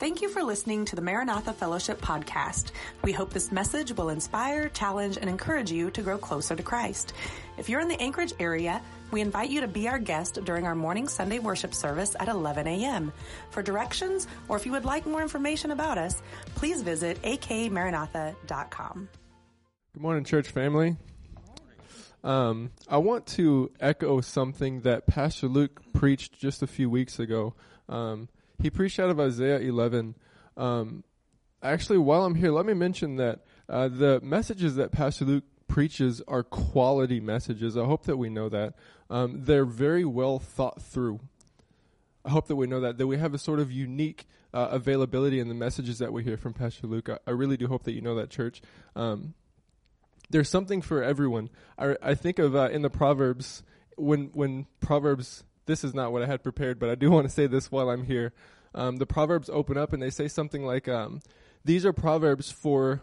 Thank you for listening to the Maranatha Fellowship podcast. We hope this message will inspire, challenge, and encourage you to grow closer to Christ. If you're in the Anchorage area, we invite you to be our guest during our morning Sunday worship service at 11 a.m. For directions, or if you would like more information about us, please visit akmaranatha.com. Good morning, church family. Um, I want to echo something that Pastor Luke preached just a few weeks ago. Um, he preached out of Isaiah 11. Um, actually, while I'm here, let me mention that uh, the messages that Pastor Luke preaches are quality messages. I hope that we know that. Um, they're very well thought through. I hope that we know that, that we have a sort of unique uh, availability in the messages that we hear from Pastor Luke. I, I really do hope that you know that, church. Um, there's something for everyone. I, I think of uh, in the Proverbs, when, when Proverbs this is not what I had prepared, but I do want to say this while I'm here. Um, the Proverbs open up and they say something like, um, These are Proverbs for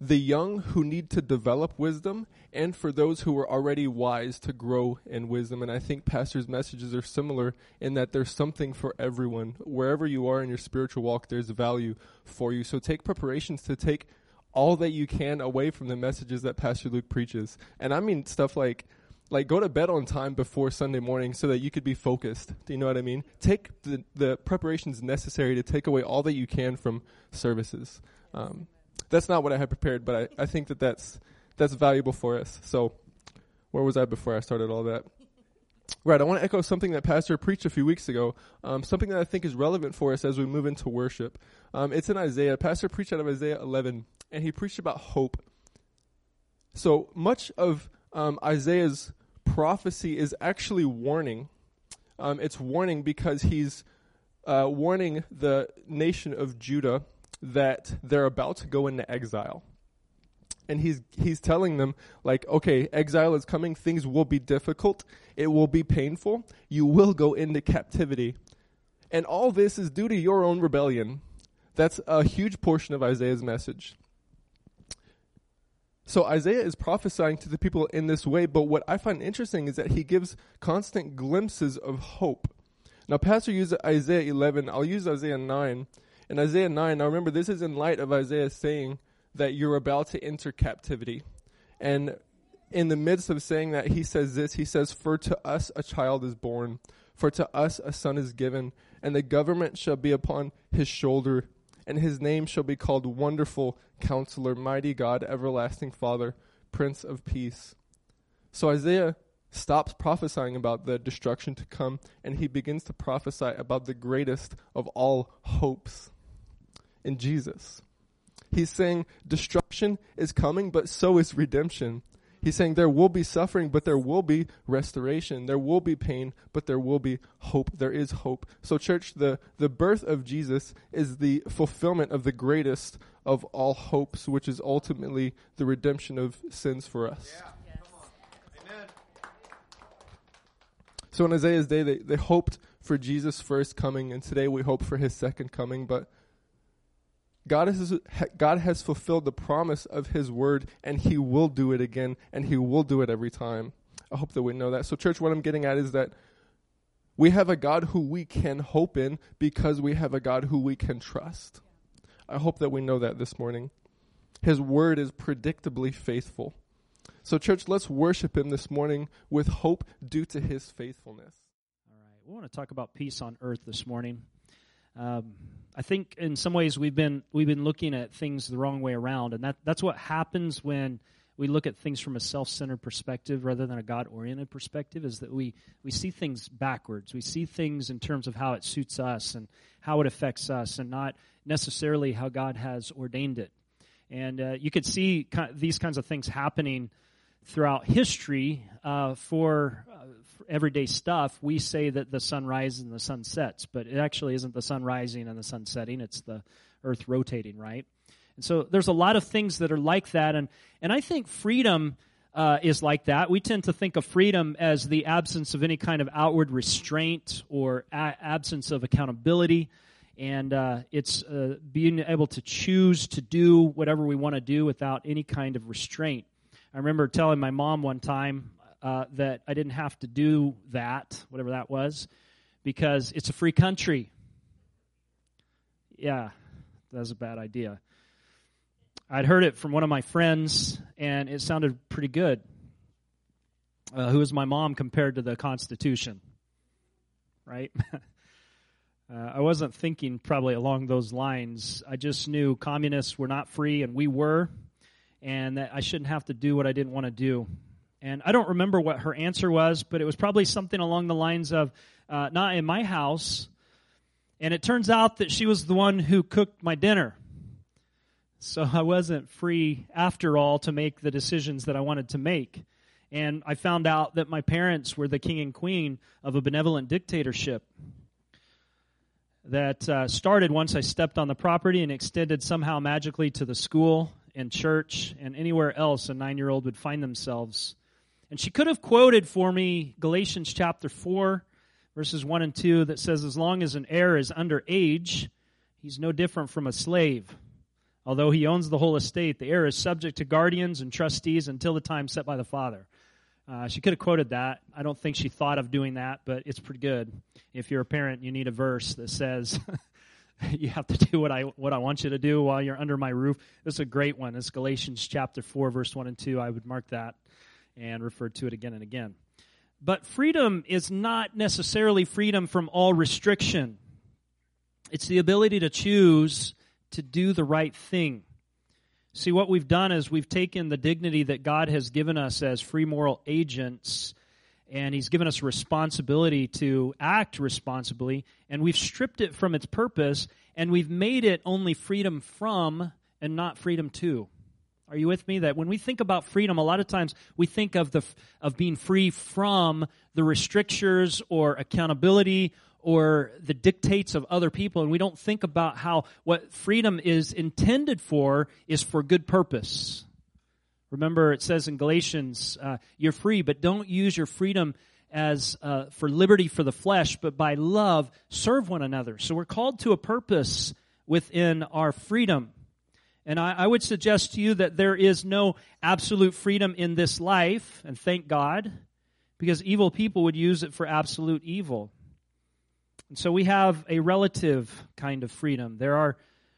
the young who need to develop wisdom and for those who are already wise to grow in wisdom. And I think Pastor's messages are similar in that there's something for everyone. Wherever you are in your spiritual walk, there's value for you. So take preparations to take all that you can away from the messages that Pastor Luke preaches. And I mean stuff like, like go to bed on time before Sunday morning so that you could be focused. Do you know what I mean? Take the, the preparations necessary to take away all that you can from services. Um, that's not what I had prepared, but I, I think that that's, that's valuable for us. So where was I before I started all that? Right, I want to echo something that Pastor preached a few weeks ago, um, something that I think is relevant for us as we move into worship. Um, it's in Isaiah. Pastor preached out of Isaiah 11, and he preached about hope. So much of um, Isaiah's prophecy is actually warning. Um, it's warning because he's uh, warning the nation of Judah that they're about to go into exile. And he's he's telling them like, okay, exile is coming. Things will be difficult. It will be painful. You will go into captivity, and all this is due to your own rebellion. That's a huge portion of Isaiah's message. So Isaiah is prophesying to the people in this way, but what I find interesting is that he gives constant glimpses of hope. Now, Pastor used Isaiah 11. I'll use Isaiah 9. In Isaiah 9, now remember, this is in light of Isaiah saying that you're about to enter captivity. And in the midst of saying that, he says this He says, For to us a child is born, for to us a son is given, and the government shall be upon his shoulder and his name shall be called Wonderful Counselor, Mighty God, Everlasting Father, Prince of Peace. So Isaiah stops prophesying about the destruction to come and he begins to prophesy about the greatest of all hopes in Jesus. He's saying destruction is coming, but so is redemption. He's saying there will be suffering, but there will be restoration. There will be pain, but there will be hope. There is hope. So, church, the, the birth of Jesus is the fulfillment of the greatest of all hopes, which is ultimately the redemption of sins for us. Yeah. So, in Isaiah's day, they, they hoped for Jesus' first coming, and today we hope for his second coming, but God has, God has fulfilled the promise of His word, and He will do it again, and He will do it every time. I hope that we know that. So, church, what I'm getting at is that we have a God who we can hope in because we have a God who we can trust. I hope that we know that this morning. His word is predictably faithful. So, church, let's worship Him this morning with hope due to His faithfulness. All right. We want to talk about peace on earth this morning. Um, I think in some ways we've been we've been looking at things the wrong way around, and that that's what happens when we look at things from a self-centered perspective rather than a God-oriented perspective. Is that we we see things backwards. We see things in terms of how it suits us and how it affects us, and not necessarily how God has ordained it. And uh, you could see these kinds of things happening throughout history uh, for, for, everyday stuff, we say that the sun rises and the sun sets, but it actually isn't the sun rising and the sun setting, it's the earth rotating, right? And so there's a lot of things that are like that, and, and I think freedom uh, is like that. We tend to think of freedom as the absence of any kind of outward restraint or a- absence of accountability. And uh, it's uh, being able to choose to do whatever we want to do without any kind of restraint. I remember telling my mom one time uh, that I didn't have to do that, whatever that was, because it's a free country. Yeah, That was a bad idea. I'd heard it from one of my friends, and it sounded pretty good. Uh, who was my mom compared to the Constitution? Right? uh, I wasn't thinking probably along those lines. I just knew communists were not free, and we were, and that I shouldn't have to do what I didn't want to do. And I don't remember what her answer was, but it was probably something along the lines of, uh, not in my house. And it turns out that she was the one who cooked my dinner. So I wasn't free after all to make the decisions that I wanted to make. And I found out that my parents were the king and queen of a benevolent dictatorship that uh, started once I stepped on the property and extended somehow magically to the school and church and anywhere else a nine year old would find themselves. And she could have quoted for me Galatians chapter 4, verses 1 and 2, that says, As long as an heir is under age, he's no different from a slave Although he owns the whole estate, the heir is subject to guardians and trustees until the time set by the father. Uh, she could have quoted that. I don't think she thought of doing that, but it's pretty good. If you're a parent, you need a verse that says, you have to do what I what I want you to do while you're under my roof. This is a great one. It's Galatians chapter four, verse one and two. I would mark that and referred to it again and again. But freedom is not necessarily freedom from all restriction. It's the ability to choose to do the right thing. See, what we've done is we've taken the dignity that God has given us as free moral agents, and He's given us responsibility to act responsibly, and we've stripped it from its purpose, and we've made it only freedom from and not freedom to. Are you with me? That when we think about freedom, a lot of times we think of the of being free from the restrictions or accountability or the dictates of other people, and we don't think about how what freedom is intended for is for good purpose. Remember, it says in Galatians, uh, "You're free, but don't use your freedom as uh, for liberty for the flesh, but by love serve one another." So we're called to a purpose within our freedom. And I, I, would suggest to you that there is no absolute freedom in this life, and thank God, because evil people would use it for absolute evil. And so we have a relative kind of freedom. There are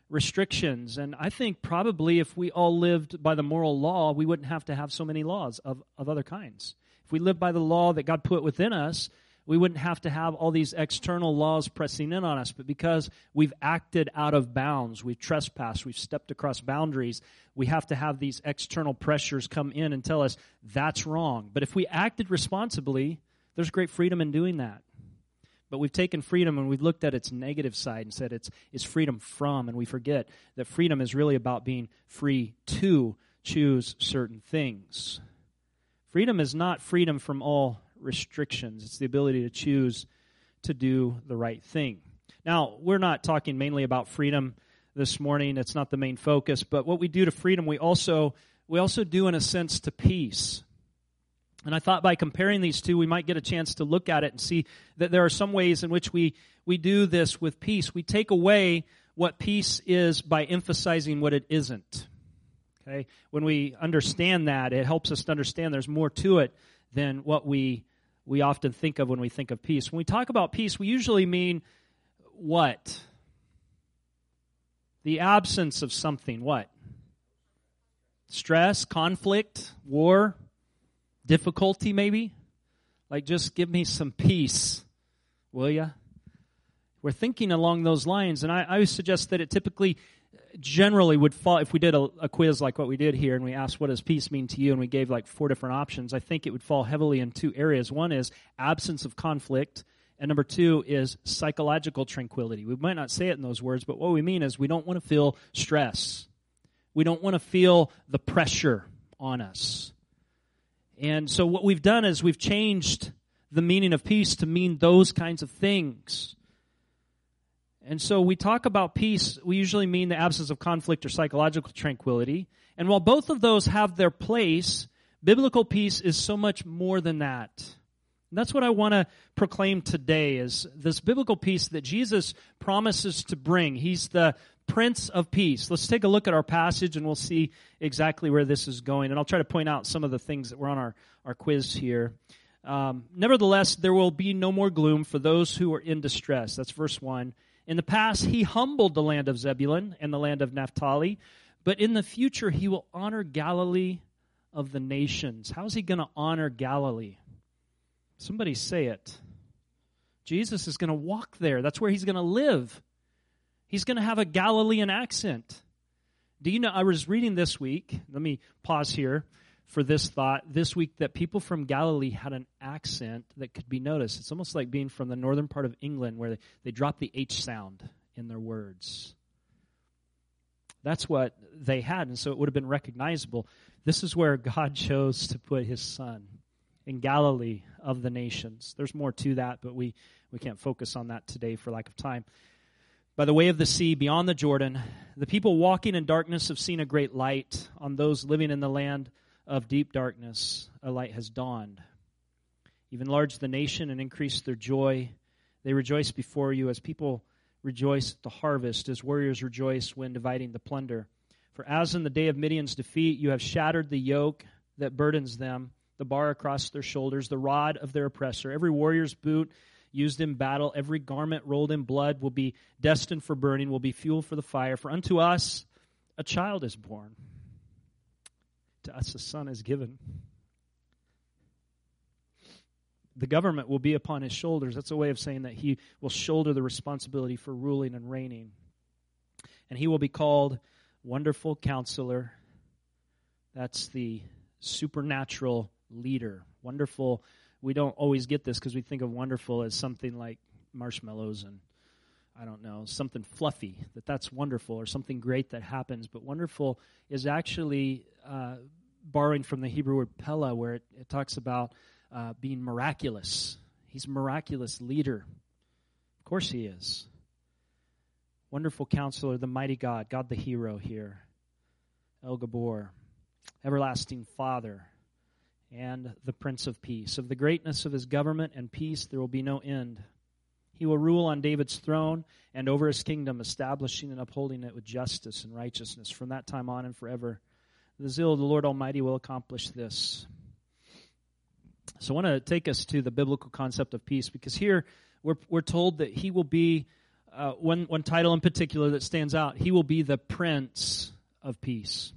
restrictions. And I think probably if we all lived by the moral law, we wouldn't have to have so many laws of, of other kinds. If we lived by the law that God put within us, we wouldn't have to have all these external laws pressing in on us. But because we've acted out of bounds, we've trespassed, we've stepped across boundaries, we have to have these external pressures come in and tell us that's wrong. But if we acted responsibly, there's great freedom in doing that. But we've taken freedom and we've looked at its negative side and said it's, it's freedom from, and we forget that freedom is really about being free to choose certain things. Freedom is not freedom from all restrictions, it's the ability to choose to do the right thing. Now, we're not talking mainly about freedom this morning. It's not the main focus, but what we do to freedom, we also we also do in a sense to peace. And I thought by comparing these two, we might get a chance to look at it and see that there are some ways in which we, we do this with peace. We take away what peace is by emphasizing what it isn't. Okay? When we understand that, it helps us to understand there's more to it than what we, we often think of when we think of peace. When we talk about peace, we usually mean what? The absence of something. What? Stress, conflict, war, difficulty, maybe? Like, just give me some peace, will you? We're thinking along those lines, and I, I suggest that it typically, generally, would fall. If we did a, a quiz like what we did here, and we asked, What does peace mean to you? and we gave like four different options, I think it would fall heavily in two areas. One is absence of conflict, and number two is psychological tranquility. We might not say it in those words, but what we mean is we don't want to feel stress. We don't want to feel the pressure on us. And so what we've done is we've changed the meaning of peace to mean those kinds of things. And so we talk about peace, we usually mean the absence of conflict or psychological tranquility. And while both of those have their place, biblical peace is so much more than that. And that's what I want to proclaim today is this biblical peace that Jesus promises to bring. He's the Prince of Peace. Let's take a look at our passage and we'll see exactly where this is going. And I'll try to point out some of the things that were on our, our quiz here. Um, Nevertheless, there will be no more gloom for those who are in distress. That's verse 1. In the past, he humbled the land of Zebulun and the land of Naphtali, but in the future, he will honor Galilee of the nations. How is he going to honor Galilee? Somebody say it. Jesus is going to walk there. That's where he's going to live. He's going to have a Galilean accent. Do you know? I was reading this week. Let me pause here for this thought. This week, that people from Galilee had an accent that could be noticed. It's almost like being from the northern part of England where they, they drop the H sound in their words. That's what they had, and so it would have been recognizable. This is where God chose to put his son in Galilee of the nations. There's more to that, but we, we can't focus on that today for lack of time. By the way of the sea, beyond the Jordan, the people walking in darkness have seen a great light. On those living in the land of deep darkness, a light has dawned. You've enlarged the nation and increased their joy. They rejoice before you as people rejoice at the harvest, as warriors rejoice when dividing the plunder. For as in the day of Midian's defeat, you have shattered the yoke that burdens them, the bar across their shoulders, the rod of their oppressor. Every warrior's boot used in battle, every garment rolled in blood will be destined for burning, will be fuel for the fire. For unto us a child is born, to us a son is given the government will be upon his shoulders. That's a way of saying that he will shoulder the responsibility for ruling and reigning. And he will be called Wonderful Counselor. That's the supernatural leader. Wonderful. We don't always get this because we think of wonderful as something like marshmallows and I don't know, something fluffy, that that's wonderful, or something great that happens. But wonderful is actually uh, borrowing from the Hebrew word pella, where it, it talks about uh, being miraculous. He's a miraculous leader. Of course, he is. Wonderful counselor, the mighty God, God the hero here. El Gibbor, everlasting Father, and the Prince of Peace. Of the greatness of his government and peace, there will be no end. He will rule on David's throne and over his kingdom, establishing and upholding it with justice and righteousness from that time on and forever. The zeal of the Lord Almighty will accomplish this. So I want to take us to the biblical concept of peace because here we're, we're told that he will be, uh, one, one title in particular that stands out, he will be the Prince of Peace.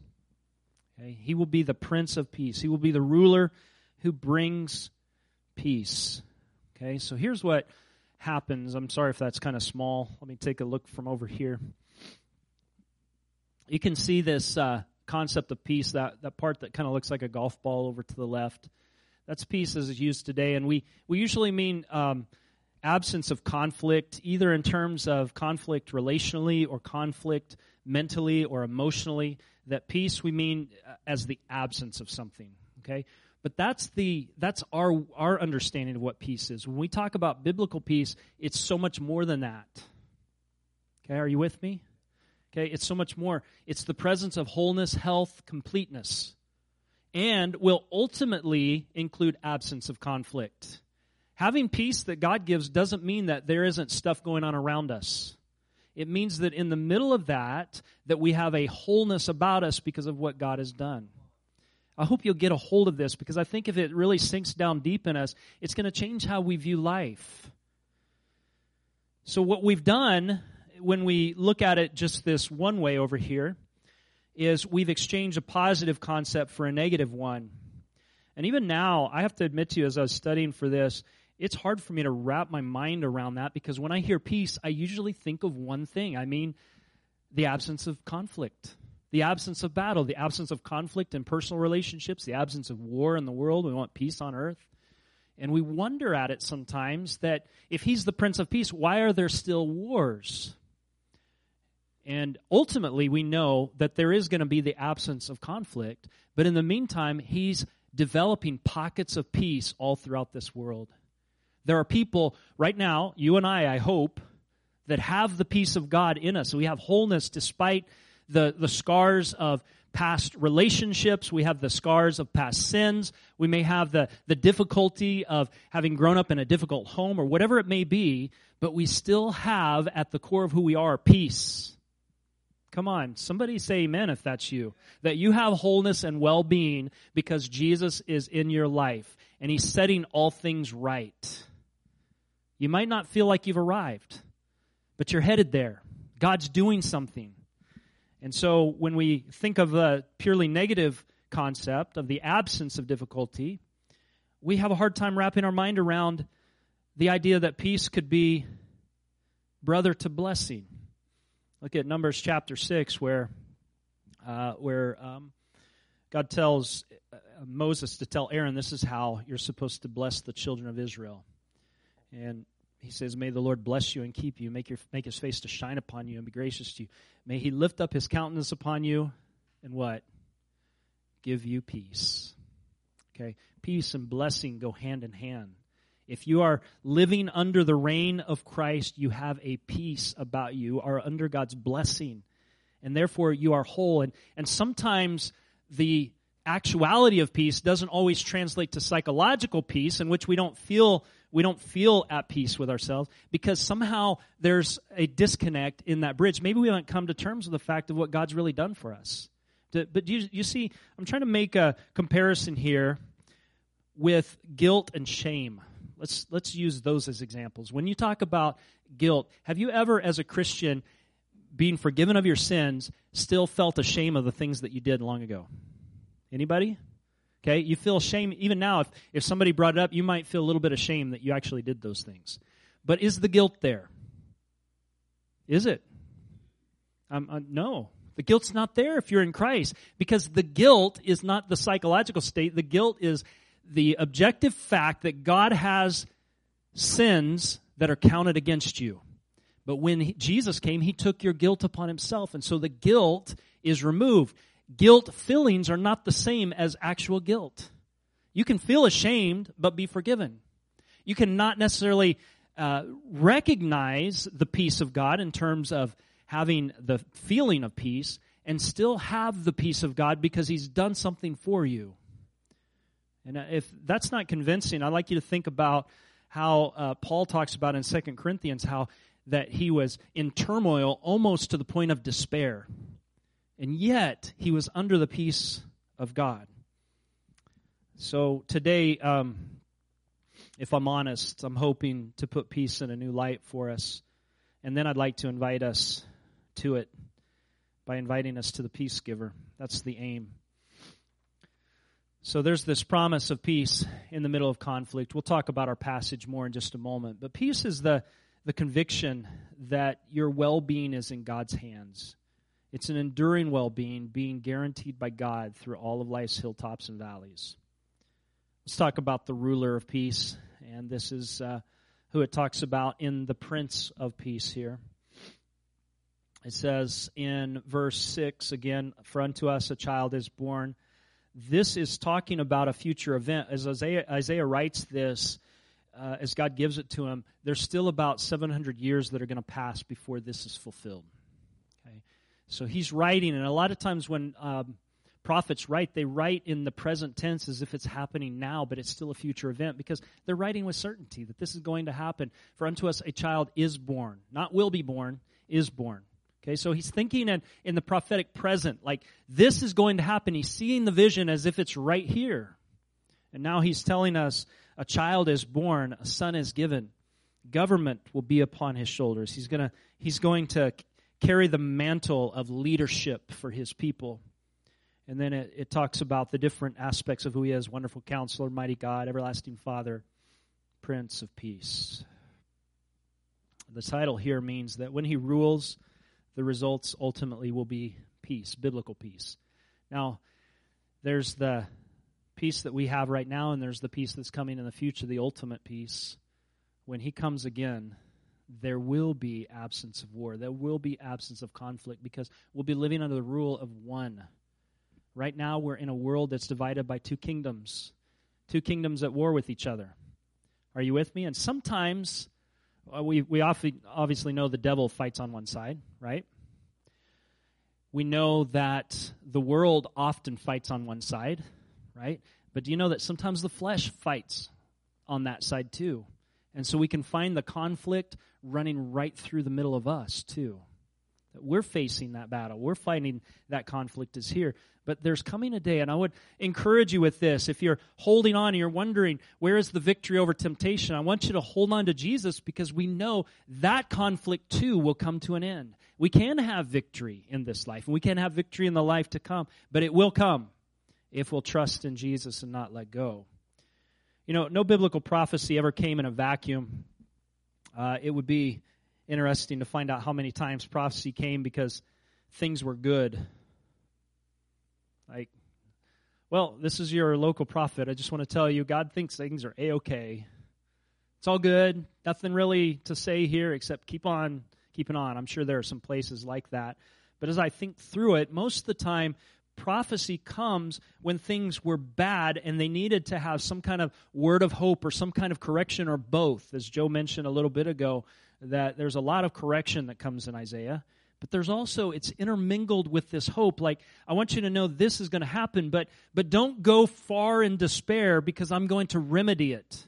Okay? He will be the Prince of Peace. He will be the ruler who brings peace. Okay, so here's what happens. I'm sorry if that's kind of small. Let me take a look from over here. You can see this uh, concept of peace, that, that part that kind of looks like a golf ball over to the left. That's peace as it's used today, and we, we usually mean um, absence of conflict, either in terms of conflict relationally or conflict mentally or emotionally. That peace we mean uh, as the absence of something. Okay, but that's the that's our our understanding of what peace is. When we talk about biblical peace, it's so much more than that. Okay, are you with me? Okay, it's so much more. It's the presence of wholeness, health, completeness and will ultimately include absence of conflict. Having peace that God gives doesn't mean that there isn't stuff going on around us. It means that in the middle of that that we have a wholeness about us because of what God has done. I hope you'll get a hold of this because I think if it really sinks down deep in us, it's going to change how we view life. So what we've done when we look at it just this one way over here is we've exchanged a positive concept for a negative one. And even now, I have to admit to you, as I was studying for this, it's hard for me to wrap my mind around that because when I hear peace, I usually think of one thing. I mean, the absence of conflict, the absence of battle, the absence of conflict in personal relationships, the absence of war in the world. We want peace on earth. And we wonder at it sometimes that if he's the Prince of Peace, why are there still wars? And ultimately, we know that there is going to be the absence of conflict. But in the meantime, he's developing pockets of peace all throughout this world. There are people right now, you and I, I hope, that have the peace of God in us. We have wholeness despite the, the scars of past relationships. We have the scars of past sins. We may have the, the difficulty of having grown up in a difficult home or whatever it may be, but we still have at the core of who we are peace. Come on, somebody say amen if that's you. That you have wholeness and well being because Jesus is in your life and he's setting all things right. You might not feel like you've arrived, but you're headed there. God's doing something. And so when we think of the purely negative concept of the absence of difficulty, we have a hard time wrapping our mind around the idea that peace could be brother to blessing. Look at Numbers chapter 6, where, uh, where um, God tells uh, Moses to tell Aaron, this is how you're supposed to bless the children of Israel. And he says, May the Lord bless you and keep you, make, your, make his face to shine upon you and be gracious to you. May he lift up his countenance upon you and what? Give you peace. Okay? Peace and blessing go hand in hand. If you are living under the reign of Christ, you have a peace about you, are under God's blessing, and therefore you are whole. And, and sometimes the actuality of peace doesn't always translate to psychological peace in which we don't feel we don't feel at peace with ourselves because somehow there's a disconnect in that bridge. Maybe we haven't come to terms with the fact of what God's really done for us. But you, you see, I'm trying to make a comparison here with guilt and shame. Let's, let's use those as examples. When you talk about guilt, have you ever, as a Christian, being forgiven of your sins, still felt ashamed of the things that you did long ago? Anybody? Okay, you feel shame even now. If, if somebody brought it up, you might feel a little bit of shame that you actually did those things. But is the guilt there? Is it? Um, uh, no. The guilt's not there if you're in Christ because the guilt is not the psychological state. The guilt is the objective fact that God has sins that are counted against you. But when he, Jesus came, he took your guilt upon himself. And so the guilt is removed. Guilt feelings are not the same as actual guilt. You can feel ashamed, but be forgiven. You can not necessarily uh, recognize the peace of God in terms of having the feeling of peace and still have the peace of God because He's done something for you. And uh, if that's not convincing, I'd like you to think about how uh, Paul talks about in Second Corinthians how that he was in turmoil almost to the point of despair. And yet, he was under the peace of God. So today, um, if I'm honest, I'm hoping to put peace in a new light for us. And then I'd like to invite us to it by inviting us to the peace giver. That's the aim. So there's this promise of peace in the middle of conflict. We'll talk about our passage more in just a moment. But peace is the, the conviction that your well being is in God's hands. It's an enduring well being, being guaranteed by God through all of life's hilltops and valleys. Let's talk about the ruler of peace. And this is uh, who it talks about in the Prince of Peace here. It says in verse 6 again, For unto us a child is born this is talking about a future event. As Isaiah, Isaiah writes this, uh, as God gives it to him, there's still about 700 years that are going to pass before this is fulfilled. Okay? So he's writing, and a lot of times when um, prophets write, they write in the present tense as if it's happening now, but it's still a future event because they're writing with certainty that this is going to happen. For unto us a child is born, not will be born, is born. Okay, so he's thinking in, in the prophetic present, like this is going to happen. He's seeing the vision as if it's right here. And now he's telling us a child is born, a son is given. Government will be upon his shoulders. He's gonna he's going to carry the mantle of leadership for his people. And then it, it talks about the different aspects of who he is wonderful counselor, mighty God, everlasting Father, Prince of Peace. The title here means that when he rules, the results ultimately will be peace, biblical peace. Now, there's the peace that we have right now, and there's the peace that's coming in the future, the ultimate peace. When He comes again, there will be absence of war. There will be absence of conflict because we'll be living under the rule of one. Right now, we're in a world that's divided by two kingdoms, two kingdoms at war with each other. Are you with me? And sometimes Uh, we, we obviously know the devil fights on one side, right? We know that the world often fights on one side, right? But do you know that sometimes the flesh fights on that side too? And so we can find the conflict running right through the middle of us too. We're facing that battle. We're fighting that conflict is here. But there's coming a day, and I would encourage you with this. If you're holding on and you're wondering, where is the victory over temptation? I want you to hold on to Jesus because we know that conflict too will come to an end. We can have victory in this life, and we can have victory in the life to come, but it will come if we'll trust in Jesus and not let go. You know, no biblical prophecy ever came in a vacuum. Uh, it would be interesting to find out how many times prophecy came because things were good. Like, well, this is your local prophet. I just want to tell you, God thinks things are a okay. It's all good. Nothing really to say here except keep on keeping on. I'm sure there are some places like that. But as I think through it, most of the time, prophecy comes when things were bad and they needed to have some kind of word of hope or some kind of correction or both. As Joe mentioned a little bit ago, that there's a lot of correction that comes in Isaiah, but there's also it's intermingled with this hope like I want you to know this is going to happen, but but don't go far in despair because I'm going to remedy it.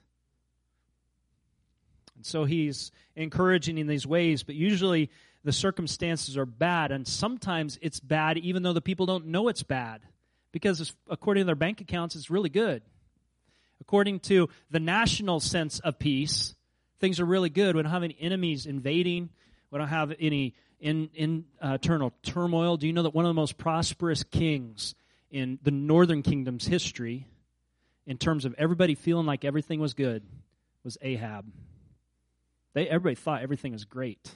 And so he's encouraging in these ways, but usually the circumstances are bad, and sometimes it's bad even though the people don't know it's bad. Because according to their bank accounts, it's really good. According to the national sense of peace, things are really good. We don't have any enemies invading. We don't have any in, in, uh, internal turmoil. Do you know that one of the most prosperous kings in the northern kingdom's history, in terms of everybody feeling like everything was good, was Ahab? They, everybody thought everything was great.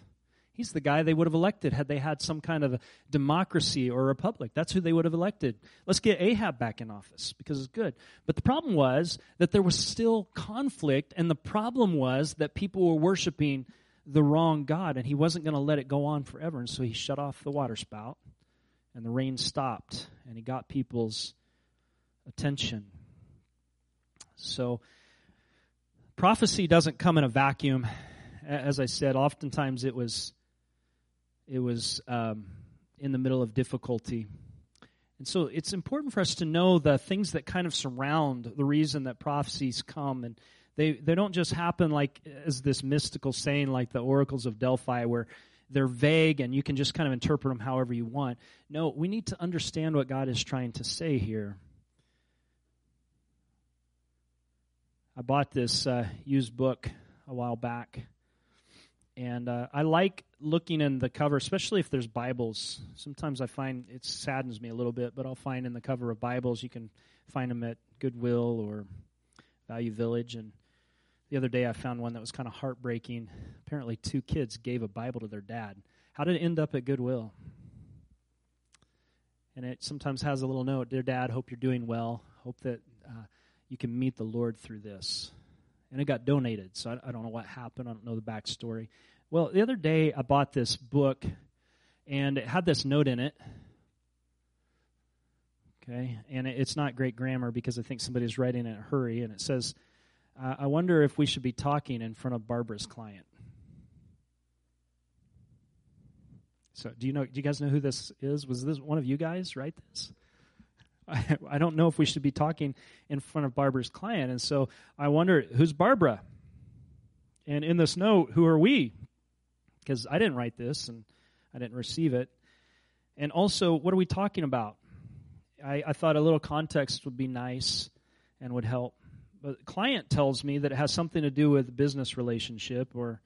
He's the guy they would have elected had they had some kind of a democracy or republic. That's who they would have elected. Let's get Ahab back in office because it's good. But the problem was that there was still conflict, and the problem was that people were worshiping the wrong God, and he wasn't going to let it go on forever. And so he shut off the water spout, and the rain stopped, and he got people's attention. So prophecy doesn't come in a vacuum. As I said, oftentimes it was it was um, in the middle of difficulty. And so it's important for us to know the things that kind of surround the reason that prophecies come. And they, they don't just happen like as this mystical saying, like the oracles of Delphi, where they're vague and you can just kind of interpret them however you want. No, we need to understand what God is trying to say here. I bought this uh, used book a while back and uh, I like looking in the cover, especially if there's Bibles. Sometimes I find it saddens me a little bit, but I'll find in the cover of Bibles you can find them at Goodwill or Value Village. And the other day I found one that was kind of heartbreaking. Apparently, two kids gave a Bible to their dad. How did it end up at Goodwill? And it sometimes has a little note Dear Dad, hope you're doing well. Hope that uh, you can meet the Lord through this and it got donated. So I, I, don't know what happened. I don't know the backstory. Well, the other day I bought this book, and it had this note in it. Okay, and it, it's not great grammar because I think somebody's writing in a hurry, and it says, uh, "I wonder if we should be talking in front of Barbara's client." So, do you know? Do you guys know who this is? Was this one of you guys write this? I, I don't know if we should be talking in front of Barbara's client. And so I wonder, who's Barbara? And in this note, who are we? Because I didn't write this and I didn't receive it. And also, what are we talking about? I, I thought a little context would be nice and would help. But client tells me that it has something to do with business relationship or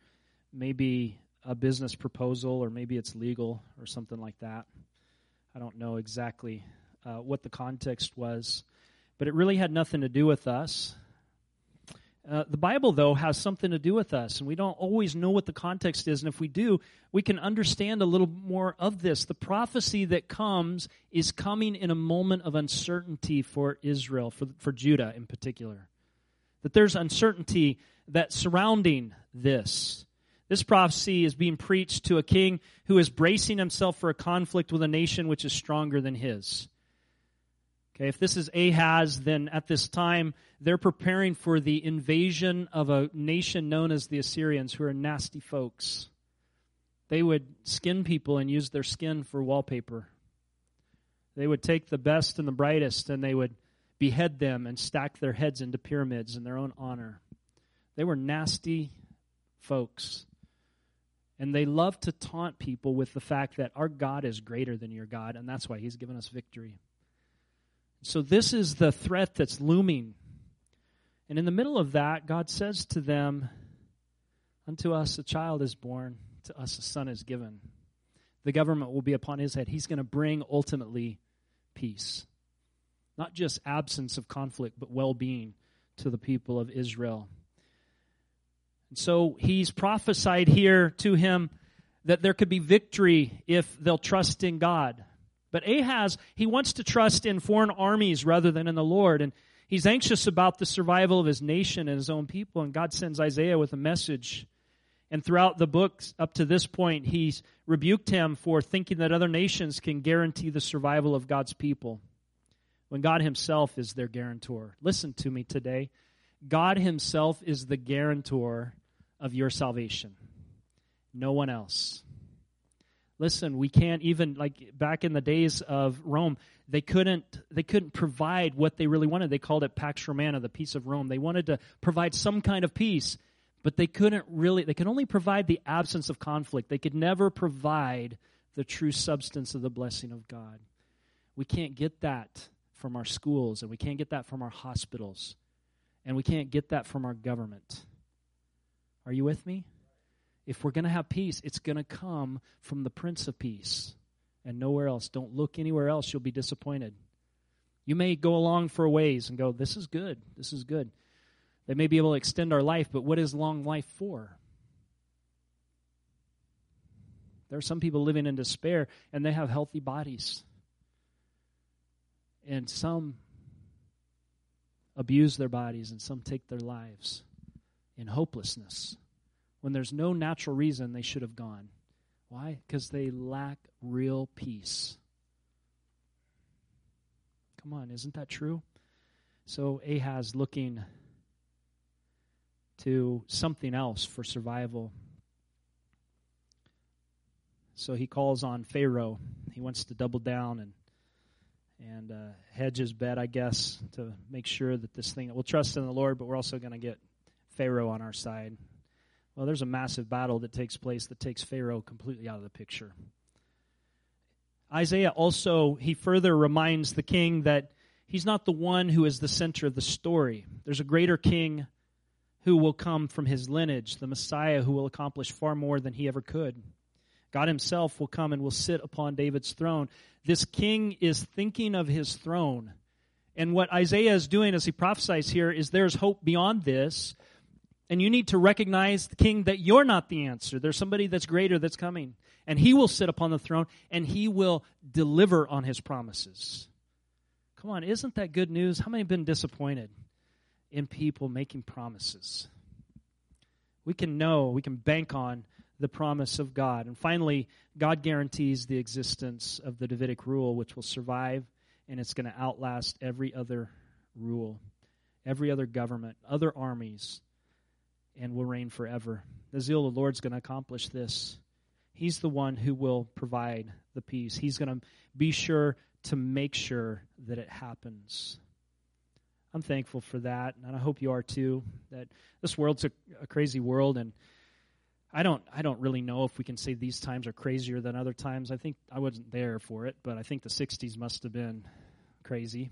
maybe a business proposal or maybe it's legal or something like that. I don't know exactly uh, what the context was, but it really had nothing to do with us. Uh, the Bible, though, has something to do with us, and we don't always know what the context is. And if we do, we can understand a little more of this. The prophecy that comes is coming in a moment of uncertainty for Israel, for, for Judah in particular. That there's uncertainty that surrounding this. This prophecy is being preached to a king who is bracing himself for a conflict with a nation which is stronger than his. Okay, if this is Ahaz, then at this time they're preparing for the invasion of a nation known as the Assyrians, who are nasty folks. They would skin people and use their skin for wallpaper. They would take the best and the brightest and they would behead them and stack their heads into pyramids in their own honor. They were nasty folks. And they love to taunt people with the fact that our God is greater than your God, and that's why He's given us victory. So, this is the threat that's looming. And in the middle of that, God says to them, Unto us a child is born, to us a son is given. The government will be upon his head. He's going to bring ultimately peace. Not just absence of conflict, but well being to the people of Israel. And so he's prophesied here to him that there could be victory if they'll trust in God. But Ahaz, he wants to trust in foreign armies rather than in the Lord. And he's anxious about the survival of his nation and his own people. And God sends Isaiah with a message. And throughout the books up to this point, he's rebuked him for thinking that other nations can guarantee the survival of God's people when God Himself is their guarantor. Listen to me today. God Himself is the guarantor of your salvation. No one else. Listen, we can't even like back in the days of Rome, they couldn't they couldn't provide what they really wanted. They called it Pax Romana, the peace of Rome. They wanted to provide some kind of peace, but they couldn't really they could only provide the absence of conflict. They could never provide the true substance of the blessing of God. We can't get that from our schools, and we can't get that from our hospitals, and we can't get that from our government. Are you with me? If we're going to have peace, it's going to come from the Prince of Peace and nowhere else. Don't look anywhere else, you'll be disappointed. You may go along for a ways and go, This is good. This is good. They may be able to extend our life, but what is long life for? There are some people living in despair and they have healthy bodies. And some abuse their bodies and some take their lives in hopelessness when there's no natural reason they should have gone. Why? Because they lack real peace. Come on, isn't that true? So Ahaz looking to something else for survival. So he calls on Pharaoh. He wants to double down and and uh, hedge his bet, I guess, to make sure that this thing we'll trust in the Lord, but we're also going to get Pharaoh on our side. Well, there's a massive battle that takes place that takes Pharaoh completely out of the picture. Isaiah also he further reminds the king that he's not the one who is the center of the story. There's a greater king who will come from his lineage, the Messiah who will accomplish far more than he ever could. God himself will come and will sit upon David's throne. This king is thinking of his throne. And what Isaiah is doing as he prophesies here is there's hope beyond this. And you need to recognize, the king, that you're not the answer. There's somebody that's greater that's coming. And he will sit upon the throne and he will deliver on his promises. Come on, isn't that good news? How many have been disappointed in people making promises? We can know, we can bank on the promise of God. And finally, God guarantees the existence of the Davidic rule, which will survive and it's going to outlast every other rule, every other government, other armies, and will reign forever. The zeal of the Lord's going to accomplish this. He's the one who will provide the peace. He's going to be sure to make sure that it happens. I'm thankful for that, and I hope you are too. That this world's a, a crazy world, and I don't I don't really know if we can say these times are crazier than other times. I think I wasn't there for it, but I think the 60s must have been crazy.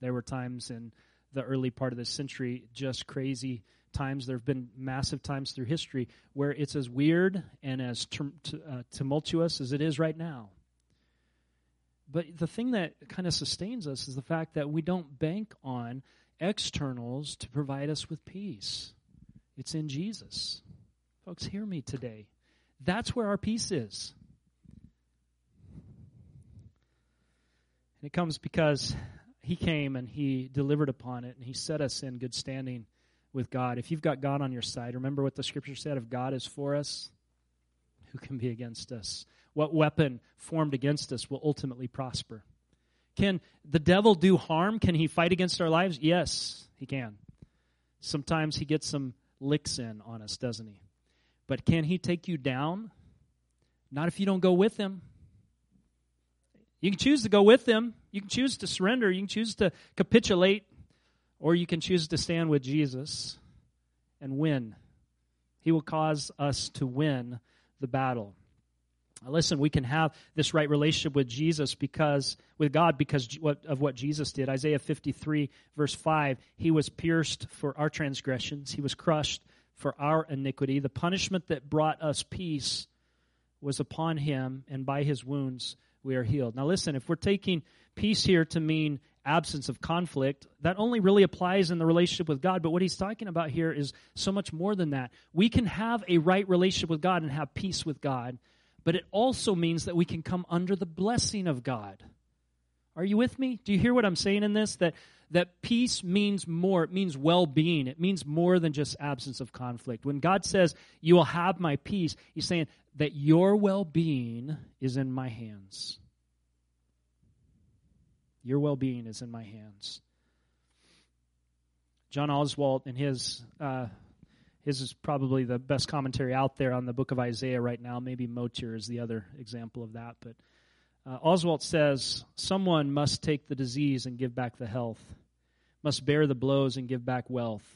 There were times in the early part of this century just crazy times. There have been massive times through history where it's as weird and as uh, tumultuous as it is right now. But the thing that kind of sustains us is the fact that we don't bank on externals to provide us with peace. It's in Jesus. Folks, hear me today. That's where our peace is. And it comes because he came and he delivered upon it and he set us in good standing with God. If you've got God on your side, remember what the scripture said if God is for us, who can be against us? What weapon formed against us will ultimately prosper? Can the devil do harm? Can he fight against our lives? Yes, he can. Sometimes he gets some licks in on us, doesn't he? But can he take you down? Not if you don't go with him. You can choose to go with him. You can choose to surrender. You can choose to capitulate. Or you can choose to stand with Jesus and win. He will cause us to win the battle. Now listen, we can have this right relationship with Jesus because, with God because of what Jesus did. Isaiah 53, verse 5, He was pierced for our transgressions, He was crushed for our iniquity. The punishment that brought us peace was upon Him, and by His wounds we are healed. Now listen, if we're taking peace here to mean absence of conflict, that only really applies in the relationship with God. But what he's talking about here is so much more than that. We can have a right relationship with God and have peace with God but it also means that we can come under the blessing of God. Are you with me? Do you hear what I'm saying in this? That that peace means more. It means well-being. It means more than just absence of conflict. When God says, "You will have my peace," he's saying that your well-being is in my hands. Your well-being is in my hands. John Oswalt, in his uh, his is probably the best commentary out there on the book of Isaiah right now. Maybe Motyer is the other example of that. But uh, Oswalt says someone must take the disease and give back the health, must bear the blows and give back wealth.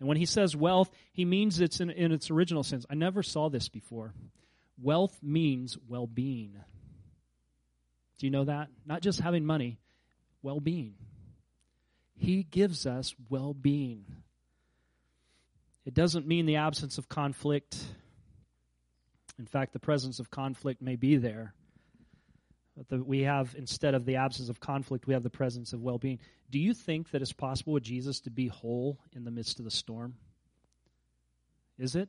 And when he says wealth, he means it's in, in its original sense. I never saw this before. Wealth means well being. Do you know that? Not just having money, well being. He gives us well being. It doesn't mean the absence of conflict. In fact, the presence of conflict may be there. But the, we have, instead of the absence of conflict, we have the presence of well being. Do you think that it's possible with Jesus to be whole in the midst of the storm? Is it?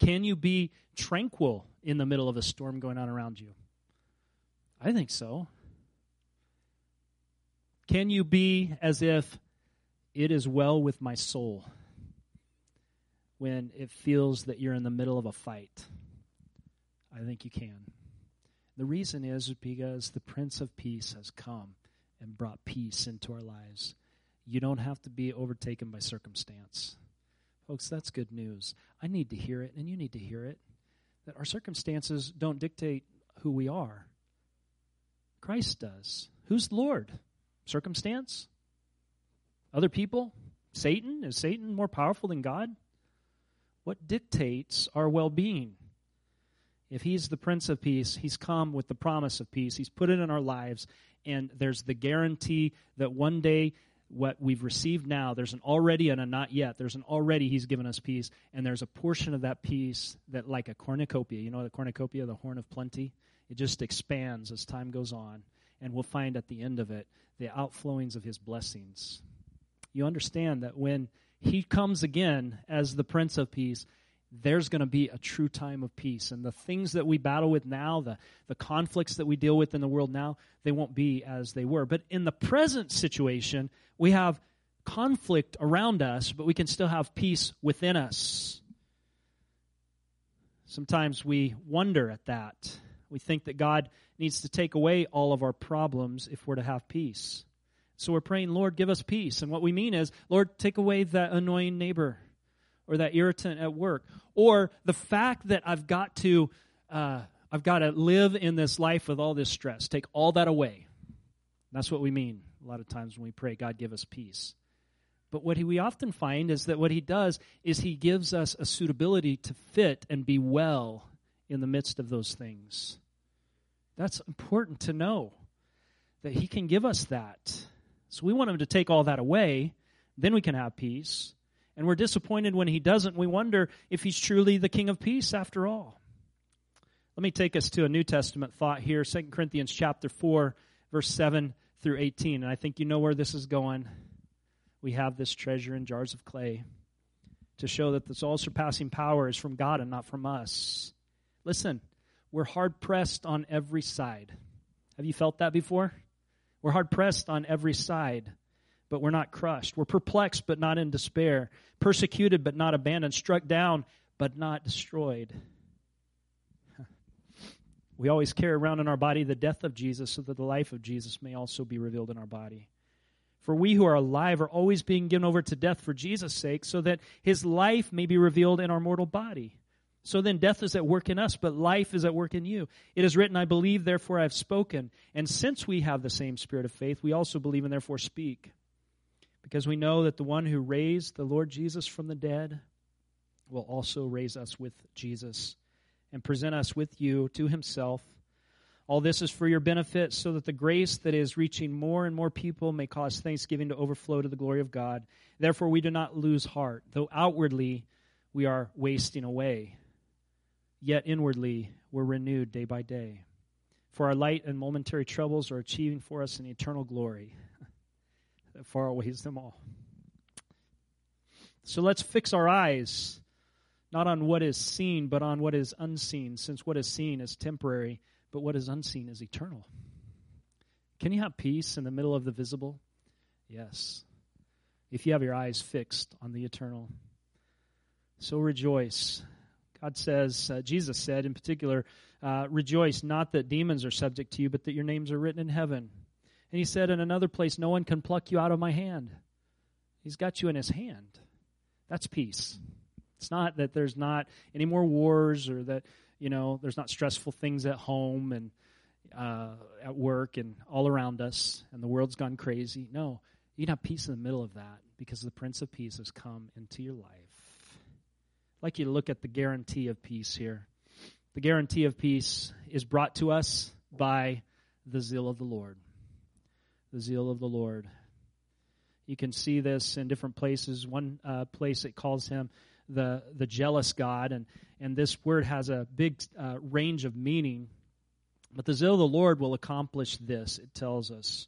Can you be tranquil in the middle of a storm going on around you? I think so. Can you be as if it is well with my soul? when it feels that you're in the middle of a fight? I think you can. The reason is because the Prince of Peace has come and brought peace into our lives. You don't have to be overtaken by circumstance. Folks, that's good news. I need to hear it, and you need to hear it. That our circumstances don't dictate who we are. Christ does. Who's Lord? Circumstance? Other people? Satan? Is Satan more powerful than God? What dictates our well being? If He's the Prince of Peace, He's come with the promise of peace. He's put it in our lives, and there's the guarantee that one day what we've received now, there's an already and a not yet. There's an already He's given us peace, and there's a portion of that peace that, like a cornucopia, you know the cornucopia, the horn of plenty? It just expands as time goes on, and we'll find at the end of it the outflowings of His blessings. You understand that when he comes again as the Prince of Peace, there's going to be a true time of peace. And the things that we battle with now, the, the conflicts that we deal with in the world now, they won't be as they were. But in the present situation, we have conflict around us, but we can still have peace within us. Sometimes we wonder at that. We think that God needs to take away all of our problems if we're to have peace. So we're praying, Lord, give us peace. And what we mean is, Lord, take away that annoying neighbor or that irritant at work or the fact that I've got to uh, I've got to live in this life with all this stress. Take all that away. That's what we mean a lot of times when we pray, God, give us peace. But what we often find is that what he does is he gives us a suitability to fit and be well in the midst of those things. That's important to know that he can give us that. So we want him to take all that away, then we can have peace. And we're disappointed when he doesn't. We wonder if he's truly the King of Peace after all. Let me take us to a New Testament thought here, 2 Corinthians chapter 4, verse 7 through 18. And I think you know where this is going. We have this treasure in jars of clay to show that this all surpassing power is from God and not from us. Listen, we're hard pressed on every side. Have you felt that before? We're hard pressed on every side, but we're not crushed. We're perplexed, but not in despair. Persecuted, but not abandoned. Struck down, but not destroyed. We always carry around in our body the death of Jesus so that the life of Jesus may also be revealed in our body. For we who are alive are always being given over to death for Jesus' sake, so that his life may be revealed in our mortal body. So then death is at work in us, but life is at work in you. It is written, I believe, therefore I have spoken. And since we have the same spirit of faith, we also believe and therefore speak. Because we know that the one who raised the Lord Jesus from the dead will also raise us with Jesus and present us with you to himself. All this is for your benefit, so that the grace that is reaching more and more people may cause thanksgiving to overflow to the glory of God. Therefore, we do not lose heart, though outwardly we are wasting away, yet inwardly we're renewed day by day. For our light and momentary troubles are achieving for us an eternal glory that far outweighs them all. So let's fix our eyes not on what is seen, but on what is unseen, since what is seen is temporary, but what is unseen is eternal. Can you have peace in the middle of the visible? Yes. If you have your eyes fixed on the eternal. So rejoice. God says, uh, Jesus said in particular, uh, rejoice not that demons are subject to you, but that your names are written in heaven. And he said in another place, no one can pluck you out of my hand. He's got you in his hand. That's peace. It's not that there's not any more wars or that, you know, there's not stressful things at home and uh, at work and all around us and the world's gone crazy. No, you can have peace in the middle of that because the Prince of Peace has come into your life. I'd like you to look at the guarantee of peace here. The guarantee of peace is brought to us by the zeal of the Lord. The zeal of the Lord. You can see this in different places. One uh, place it calls him the the jealous God, and and this word has a big uh, range of meaning. But the zeal of the Lord will accomplish this. It tells us.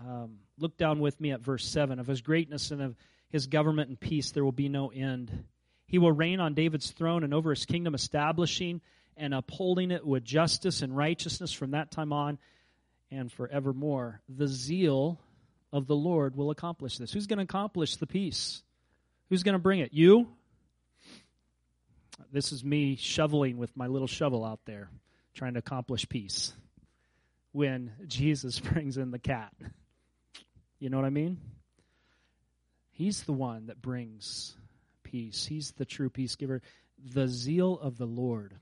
Um, look down with me at verse seven. Of His greatness and of His government and peace, there will be no end. He will reign on David's throne and over His kingdom, establishing and upholding it with justice and righteousness from that time on and forevermore. The zeal of the Lord will accomplish this. Who's going to accomplish the peace? Who's going to bring it? You? This is me shoveling with my little shovel out there, trying to accomplish peace. When Jesus brings in the cat. You know what I mean? He's the one that brings peace. He's the true peace giver. The zeal of the Lord.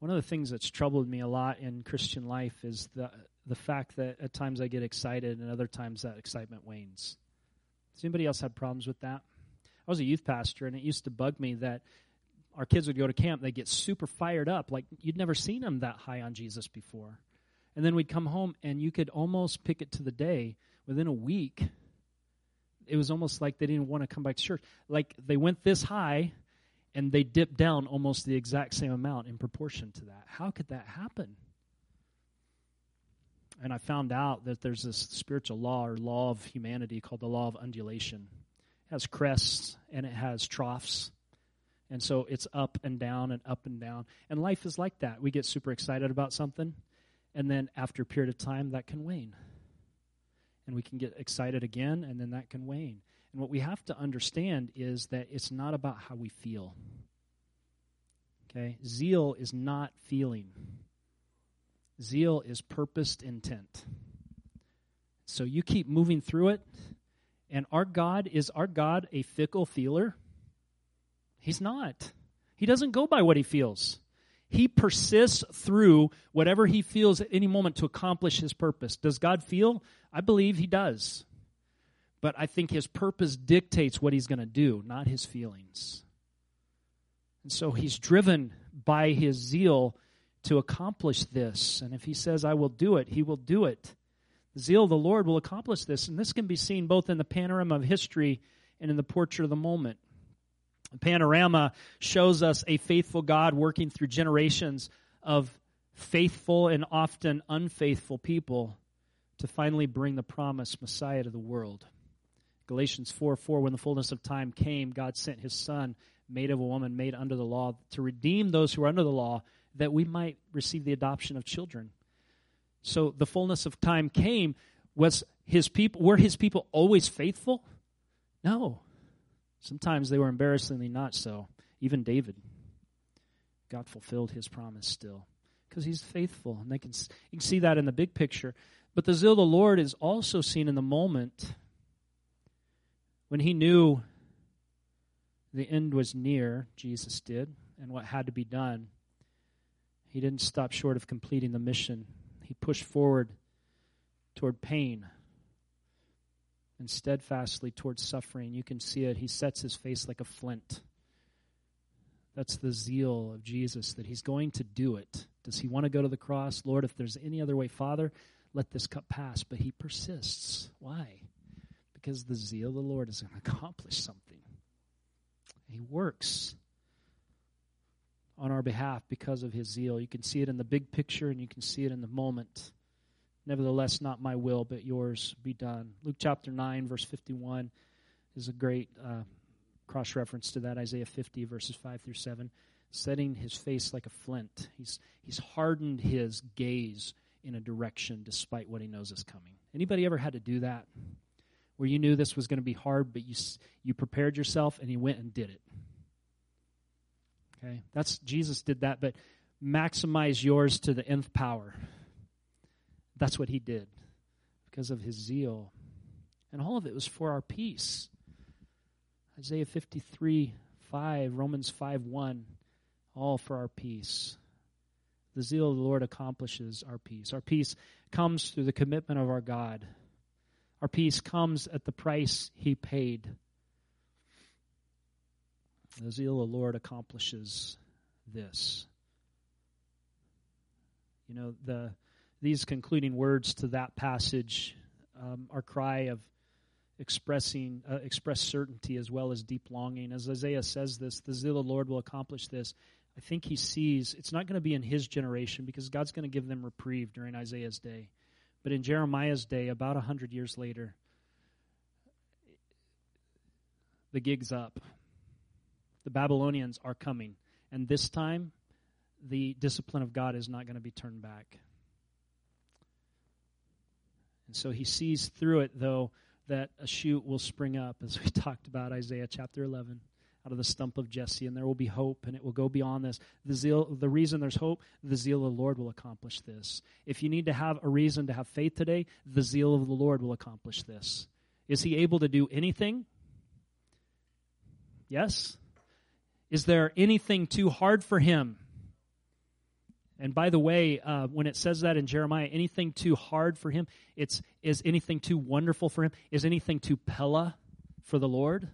One of the things that's troubled me a lot in Christian life is the the fact that at times I get excited and other times that excitement wanes. Does anybody else have problems with that? I was a youth pastor and it used to bug me that our kids would go to camp, they'd get super fired up, like you'd never seen them that high on Jesus before. And then we'd come home and you could almost pick it to the day within a week. It was almost like they didn't want to come back to church. Like they went this high and they dipped down almost the exact same amount in proportion to that. How could that happen? And I found out that there's this spiritual law or law of humanity called the law of undulation. It has crests and it has troughs. And so it's up and down and up and down. And life is like that. We get super excited about something, and then after a period of time, that can wane. And we can get excited again, and then that can wane. And what we have to understand is that it's not about how we feel. Okay? Zeal is not feeling, zeal is purposed intent. So you keep moving through it. And our God, is our God a fickle feeler? He's not. He doesn't go by what he feels. He persists through whatever he feels at any moment to accomplish his purpose. Does God feel? I believe he does. But I think his purpose dictates what he's going to do, not his feelings. And so he's driven by his zeal to accomplish this. And if he says, I will do it, he will do it. The zeal of the Lord will accomplish this. And this can be seen both in the panorama of history and in the portrait of the moment panorama shows us a faithful God working through generations of faithful and often unfaithful people to finally bring the promised Messiah to the world. Galatians 4 4, when the fullness of time came, God sent his Son, made of a woman, made under the law, to redeem those who are under the law, that we might receive the adoption of children. So the fullness of time came. Was his people were his people always faithful? No. Sometimes they were embarrassingly not so. Even David. God fulfilled his promise still because he's faithful. And they can, you can see that in the big picture. But the zeal of the Lord is also seen in the moment when he knew the end was near, Jesus did, and what had to be done. He didn't stop short of completing the mission. He pushed forward toward pain and steadfastly towards suffering. You can see it. He sets his face like a flint That's the zeal of Jesus that he's going to do it. Does he want to go to the cross? Lord, if there's any other way, Father, let this cup pass. But he persists. Why? Because the zeal of the Lord is going to accomplish something. He works on our behalf because of his zeal. You can see it in the big picture and you can see it in the moment. Nevertheless, not my will, but yours be done. Luke chapter 9, verse 51 is a great uh, cross reference to that. Isaiah 50, verses 5 through 7. Setting his face like a flint. He's, he's hardened his gaze in a direction despite what he knows is coming. Anybody ever had to do that? Where you knew this was going to be hard, but you, you prepared yourself and you went and did it. Okay? That's Jesus did that, but maximize yours to the nth power. That's what he did because of his zeal. And all of it was for our peace. Isaiah 53 5, Romans 5 1, all for our peace. The zeal of the Lord accomplishes our peace. Our peace comes through the commitment of our God. Our peace comes at the price he paid. The zeal of the Lord accomplishes this. You know, the these concluding words to that passage, um, our cry of expressing uh, express certainty as well as deep longing. As Isaiah says this, the zeal of the Lord will accomplish this. I think he sees it's not going to be in his generation because God's going to give them reprieve during Isaiah's day. But in Jeremiah's day, about a hundred years later, the gig's up. The Babylonians are coming. And this time, the discipline of God is not going to be turned back. And so he sees through it, though, that a shoot will spring up, as we talked about Isaiah chapter 11, out of the stump of Jesse, and there will be hope, and it will go beyond this. The zeal, the reason there's hope, the zeal of the Lord will accomplish this. If you need to have a reason to have faith today, the zeal of the Lord will accomplish this. Is he able to do anything? Yes. Is there anything too hard for him? And by the way, uh, when it says that in Jeremiah, anything too hard for him, it's is anything too wonderful for him? Is anything too pella for the Lord?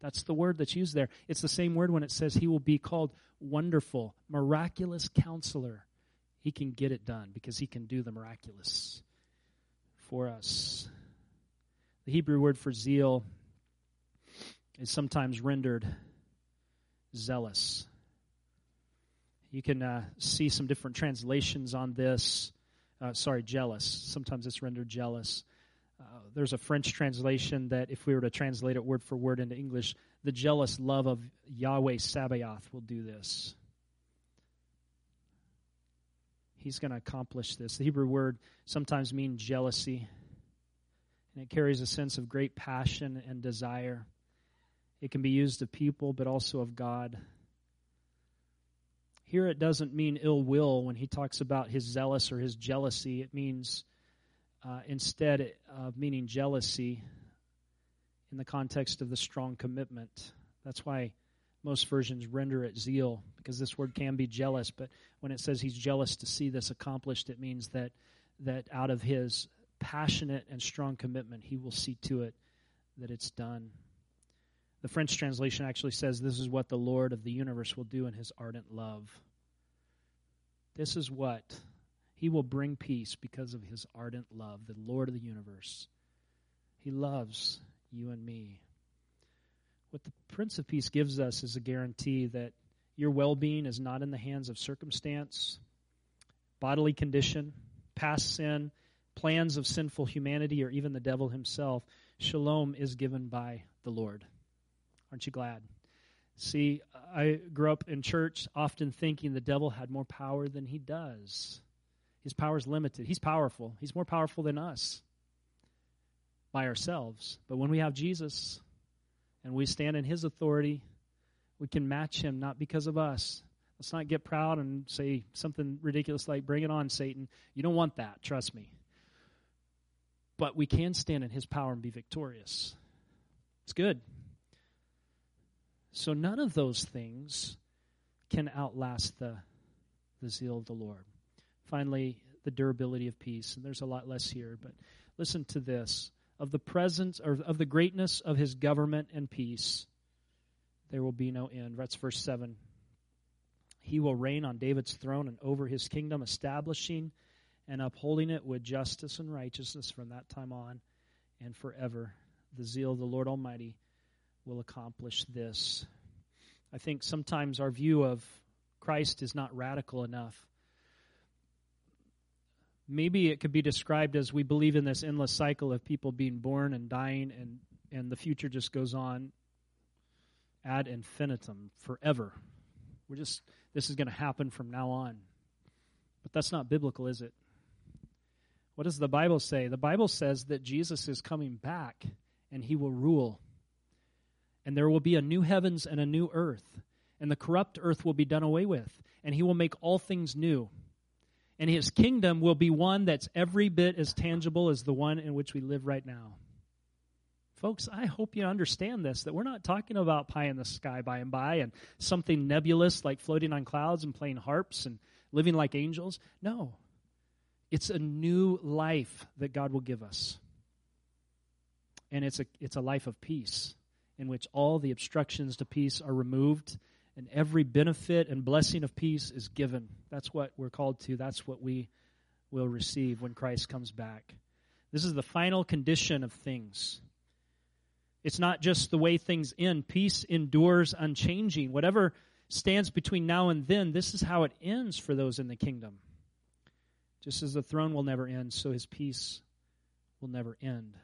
That's the word that's used there. It's the same word when it says he will be called wonderful, miraculous counselor. He can get it done because he can do the miraculous for us. The Hebrew word for zeal is sometimes rendered zealous. You can uh, see some different translations on this. Uh, sorry, jealous. Sometimes it's rendered jealous. Uh, there's a French translation that, if we were to translate it word for word into English, the jealous love of Yahweh Sabaoth will do this. He's going to accomplish this. The Hebrew word sometimes means jealousy, and it carries a sense of great passion and desire. It can be used of people, but also of God. Here it doesn't mean ill will when he talks about his zealous or his jealousy. It means uh, instead of meaning jealousy in the context of the strong commitment. That's why most versions render it zeal, because this word can be jealous. But when it says he's jealous to see this accomplished, it means that that out of his passionate and strong commitment, he will see to it that it's done. The French translation actually says this is what the Lord of the universe will do in his ardent love. This is what he will bring peace because of his ardent love, the Lord of the universe. He loves you and me. What the Prince of Peace gives us is a guarantee that your well being is not in the hands of circumstance, bodily condition, past sin, plans of sinful humanity, or even the devil himself. Shalom is given by the Lord. Aren't you glad? See, I grew up in church often thinking the devil had more power than he does. His power is limited. He's powerful. He's more powerful than us by ourselves. But when we have Jesus and we stand in his authority, we can match him not because of us. Let's not get proud and say something ridiculous like, Bring it on, Satan. You don't want that, trust me. But we can stand in his power and be victorious. It's good. So none of those things can outlast the, the zeal of the Lord. Finally, the durability of peace. And there's a lot less here, but listen to this. Of the presence or of the greatness of his government and peace, there will be no end. That's verse 7. He will reign on David's throne and over his kingdom, establishing and upholding it with justice and righteousness from that time on and forever. The zeal of the Lord Almighty will accomplish this. I think sometimes our view of Christ is not radical enough. Maybe it could be described as we believe in this endless cycle of people being born and dying, and, and the future just goes on ad infinitum, forever. We're just, this is going to happen from now on. But that's not biblical, is it? What does the Bible say? The Bible says that Jesus is coming back and he will rule. And there will be a new heavens and a new earth. And the corrupt earth will be done away with. And he will make all things new. And his kingdom will be one that's every bit as tangible as the one in which we live right now. Folks, I hope you understand this that we're not talking about pie in the sky by and by and something nebulous like floating on clouds and playing harps and living like angels. No. It's a new life that God will give us. And it's a, it's a life of peace in which all the obstructions to peace are removed and every benefit and blessing of peace is given. That's what we're called to. That's what we will receive when Christ comes back. This is the final condition of things. It's not just the way things end. Peace endures unchanging. Whatever stands between now and then, this is how it ends for those in the kingdom. Just as the throne will never end, so his peace will never end.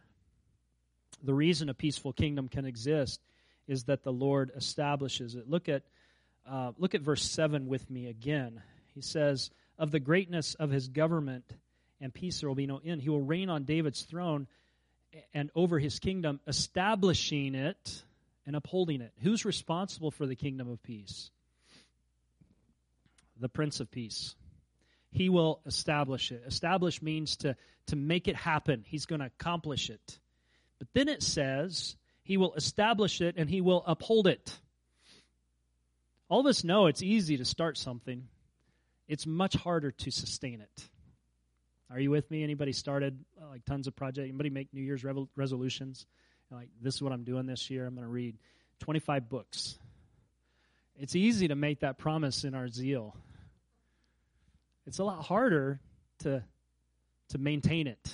The reason a peaceful kingdom can exist is that the Lord establishes it. Look at uh, look at verse seven with me again. He says, "Of the greatness of his government and peace there will be no end. He will reign on David's throne and over his kingdom, establishing it and upholding it." Who's responsible for the kingdom of peace? The Prince of Peace. He will establish it. Establish means to, to make it happen. He's going to accomplish it. But then it says, He will establish it and He will uphold it. All of us know it's easy to start something, it's much harder to sustain it. Are you with me? Anybody started uh, like tons of projects? Anybody make New Year's resolutions? Like, this is what I'm doing this year. I'm going to read 25 books. It's easy to make that promise in our zeal. It's a lot harder to, to maintain it.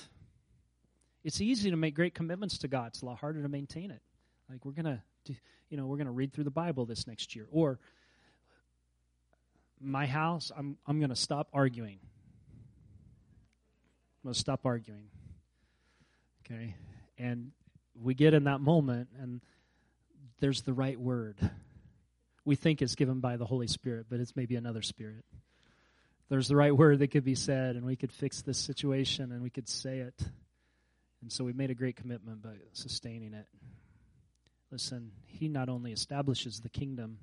It's easy to make great commitments to God. It's a lot harder to maintain it. Like we're gonna, do, you know, we're gonna read through the Bible this next year, or my house. I'm I'm gonna stop arguing. I'm gonna stop arguing. Okay, and we get in that moment, and there's the right word. We think it's given by the Holy Spirit, but it's maybe another spirit there's the right word that could be said and we could fix this situation and we could say it. And so we've made a great commitment by sustaining it. Listen, he not only establishes the kingdom,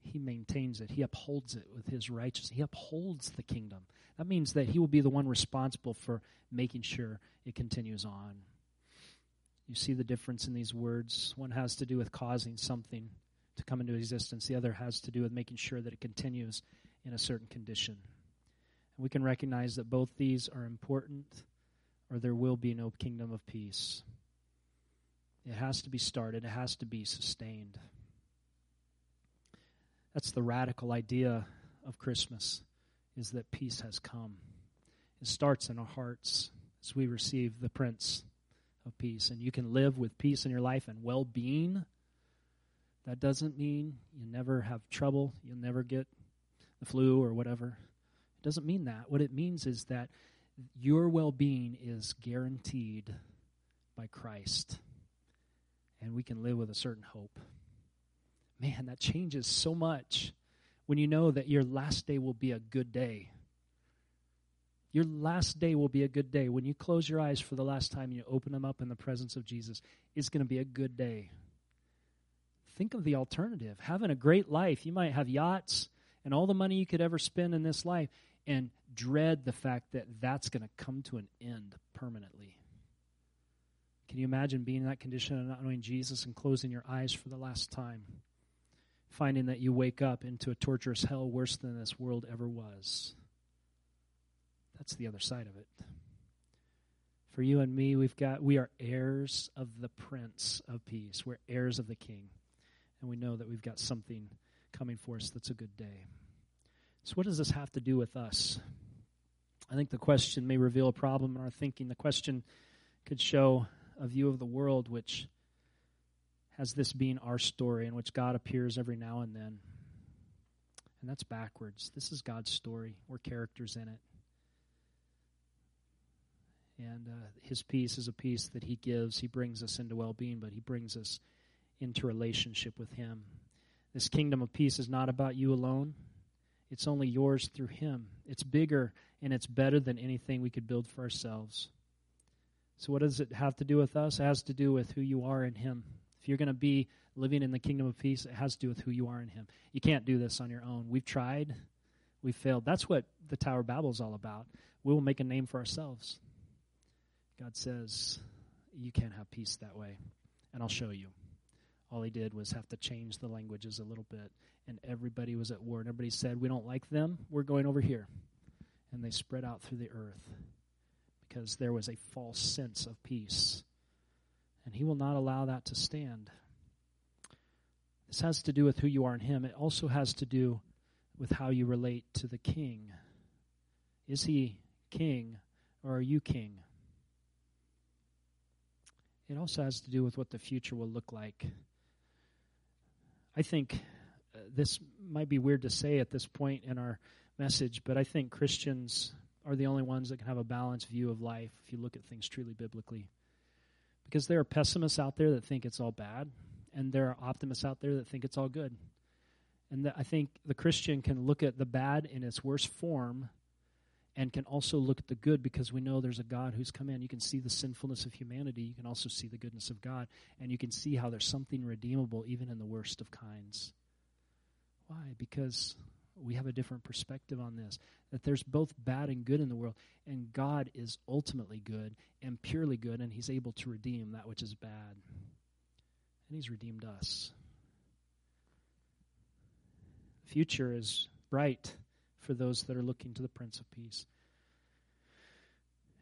he maintains it. He upholds it with his righteousness. He upholds the kingdom. That means that he will be the one responsible for making sure it continues on. You see the difference in these words. One has to do with causing something to come into existence, the other has to do with making sure that it continues in a certain condition. And we can recognize that both these are important, or there will be no kingdom of peace. It has to be started, it has to be sustained. That's the radical idea of Christmas is that peace has come. It starts in our hearts as we receive the Prince of Peace. And you can live with peace in your life and well being. That doesn't mean you never have trouble, you'll never get the flu or whatever. It doesn't mean that. What it means is that your well being is guaranteed by Christ. And we can live with a certain hope. Man, that changes so much when you know that your last day will be a good day. Your last day will be a good day. When you close your eyes for the last time and you open them up in the presence of Jesus, it's going to be a good day. Think of the alternative. Having a great life. You might have yachts, and all the money you could ever spend in this life and dread the fact that that's going to come to an end permanently. Can you imagine being in that condition and not knowing Jesus and closing your eyes for the last time? Finding that you wake up into a torturous hell worse than this world ever was. That's the other side of it. For you and me, we've got we are heirs of the Prince of Peace. We're heirs of the King. And we know that we've got something coming for us that's a good day. So, what does this have to do with us? I think the question may reveal a problem in our thinking. The question could show a view of the world which has this being our story in which God appears every now and then. And that's backwards. This is God's story. We're characters in it. And uh, His peace is a peace that He gives. He brings us into well being, but He brings us into relationship with Him. This kingdom of peace is not about you alone, it's only yours through Him. It's bigger and it's better than anything we could build for ourselves. So, what does it have to do with us? It has to do with who you are in Him. If you're going to be living in the kingdom of peace, it has to do with who you are in Him. You can't do this on your own. We've tried, we've failed. That's what the Tower of Babel is all about. We will make a name for ourselves. God says, You can't have peace that way. And I'll show you. All he did was have to change the languages a little bit. And everybody was at war. And everybody said, We don't like them. We're going over here. And they spread out through the earth because there was a false sense of peace. And he will not allow that to stand. This has to do with who you are in him. It also has to do with how you relate to the king. Is he king or are you king? It also has to do with what the future will look like. I think uh, this might be weird to say at this point in our message, but I think Christians are the only ones that can have a balanced view of life if you look at things truly biblically. Because there are pessimists out there that think it's all bad, and there are optimists out there that think it's all good. And I think the Christian can look at the bad in its worst form and can also look at the good because we know there's a God who's come in. You can see the sinfulness of humanity. You can also see the goodness of God. And you can see how there's something redeemable even in the worst of kinds. Why? Because we have a different perspective on this. That there's both bad and good in the world. And God is ultimately good and purely good. And He's able to redeem that which is bad. And He's redeemed us. The future is bright for those that are looking to the Prince of Peace.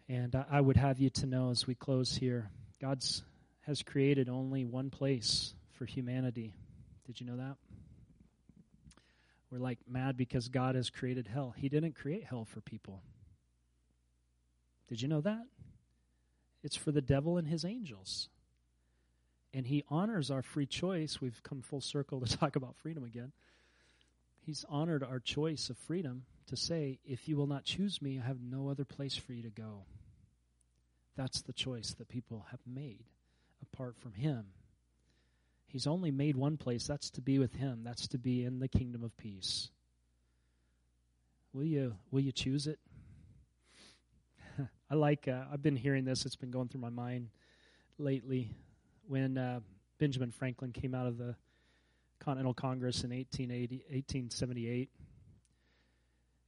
And I would have you to know as we close here, God's has created only one place for humanity. Did you know that? We're like mad because God has created hell. He didn't create hell for people. Did you know that? It's for the devil and his angels. And he honors our free choice. We've come full circle to talk about freedom again. He's honored our choice of freedom to say, if you will not choose me, I have no other place for you to go. That's the choice that people have made apart from Him. He's only made one place that's to be with Him, that's to be in the kingdom of peace. Will you, will you choose it? I like, uh, I've been hearing this, it's been going through my mind lately. When uh, Benjamin Franklin came out of the Continental Congress in 1878,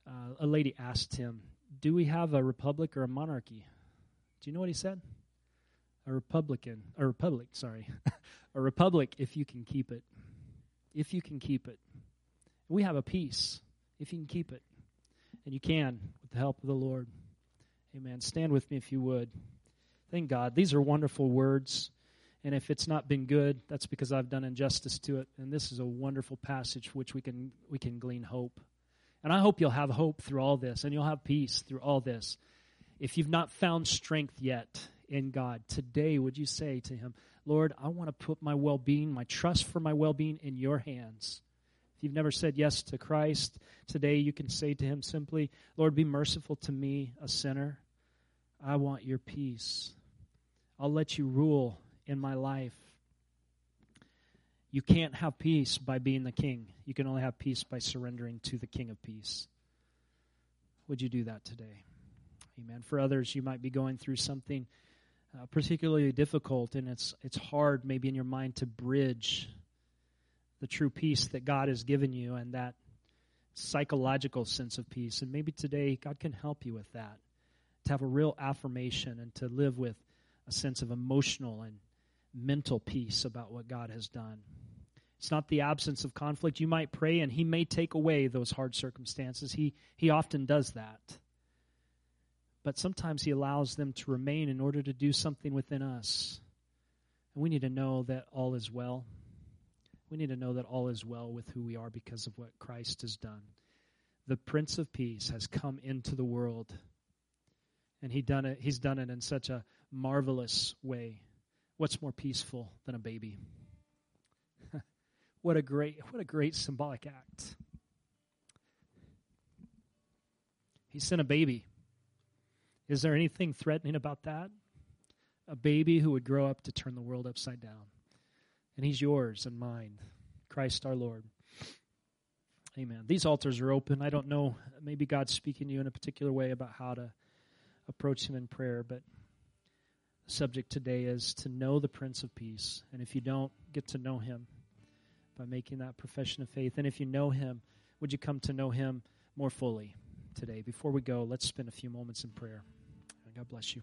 uh, a lady asked him, Do we have a republic or a monarchy? Do you know what he said? A Republican, a republic, sorry. a republic if you can keep it. If you can keep it. We have a peace if you can keep it. And you can with the help of the Lord. Amen. Stand with me if you would. Thank God. These are wonderful words. And if it's not been good, that's because I've done injustice to it. And this is a wonderful passage which we can we can glean hope. And I hope you'll have hope through all this and you'll have peace through all this. If you've not found strength yet in God, today would you say to him, Lord, I want to put my well-being, my trust for my well-being in your hands. If you've never said yes to Christ, today you can say to him simply, Lord, be merciful to me, a sinner. I want your peace. I'll let you rule in my life. You can't have peace by being the king. You can only have peace by surrendering to the King of Peace. Would you do that today? Amen. For others, you might be going through something uh, particularly difficult, and it's it's hard, maybe in your mind, to bridge the true peace that God has given you and that psychological sense of peace. And maybe today, God can help you with that, to have a real affirmation and to live with a sense of emotional and mental peace about what God has done. It's not the absence of conflict. You might pray and He may take away those hard circumstances. He, he often does that. But sometimes He allows them to remain in order to do something within us. And we need to know that all is well. We need to know that all is well with who we are because of what Christ has done. the Prince of Peace has come into the world. And he done it, he's done it in such a marvelous way. What's more peaceful than a baby? what a great what a great symbolic act. He sent a baby. Is there anything threatening about that? A baby who would grow up to turn the world upside down. And he's yours and mine. Christ our Lord. Amen. These altars are open. I don't know, maybe God's speaking to you in a particular way about how to approach Him in prayer, but subject today is to know the Prince of Peace. And if you don't, get to know Him by making that profession of faith. And if you know Him, would you come to know Him more fully today? Before we go, let's spend a few moments in prayer. God bless you.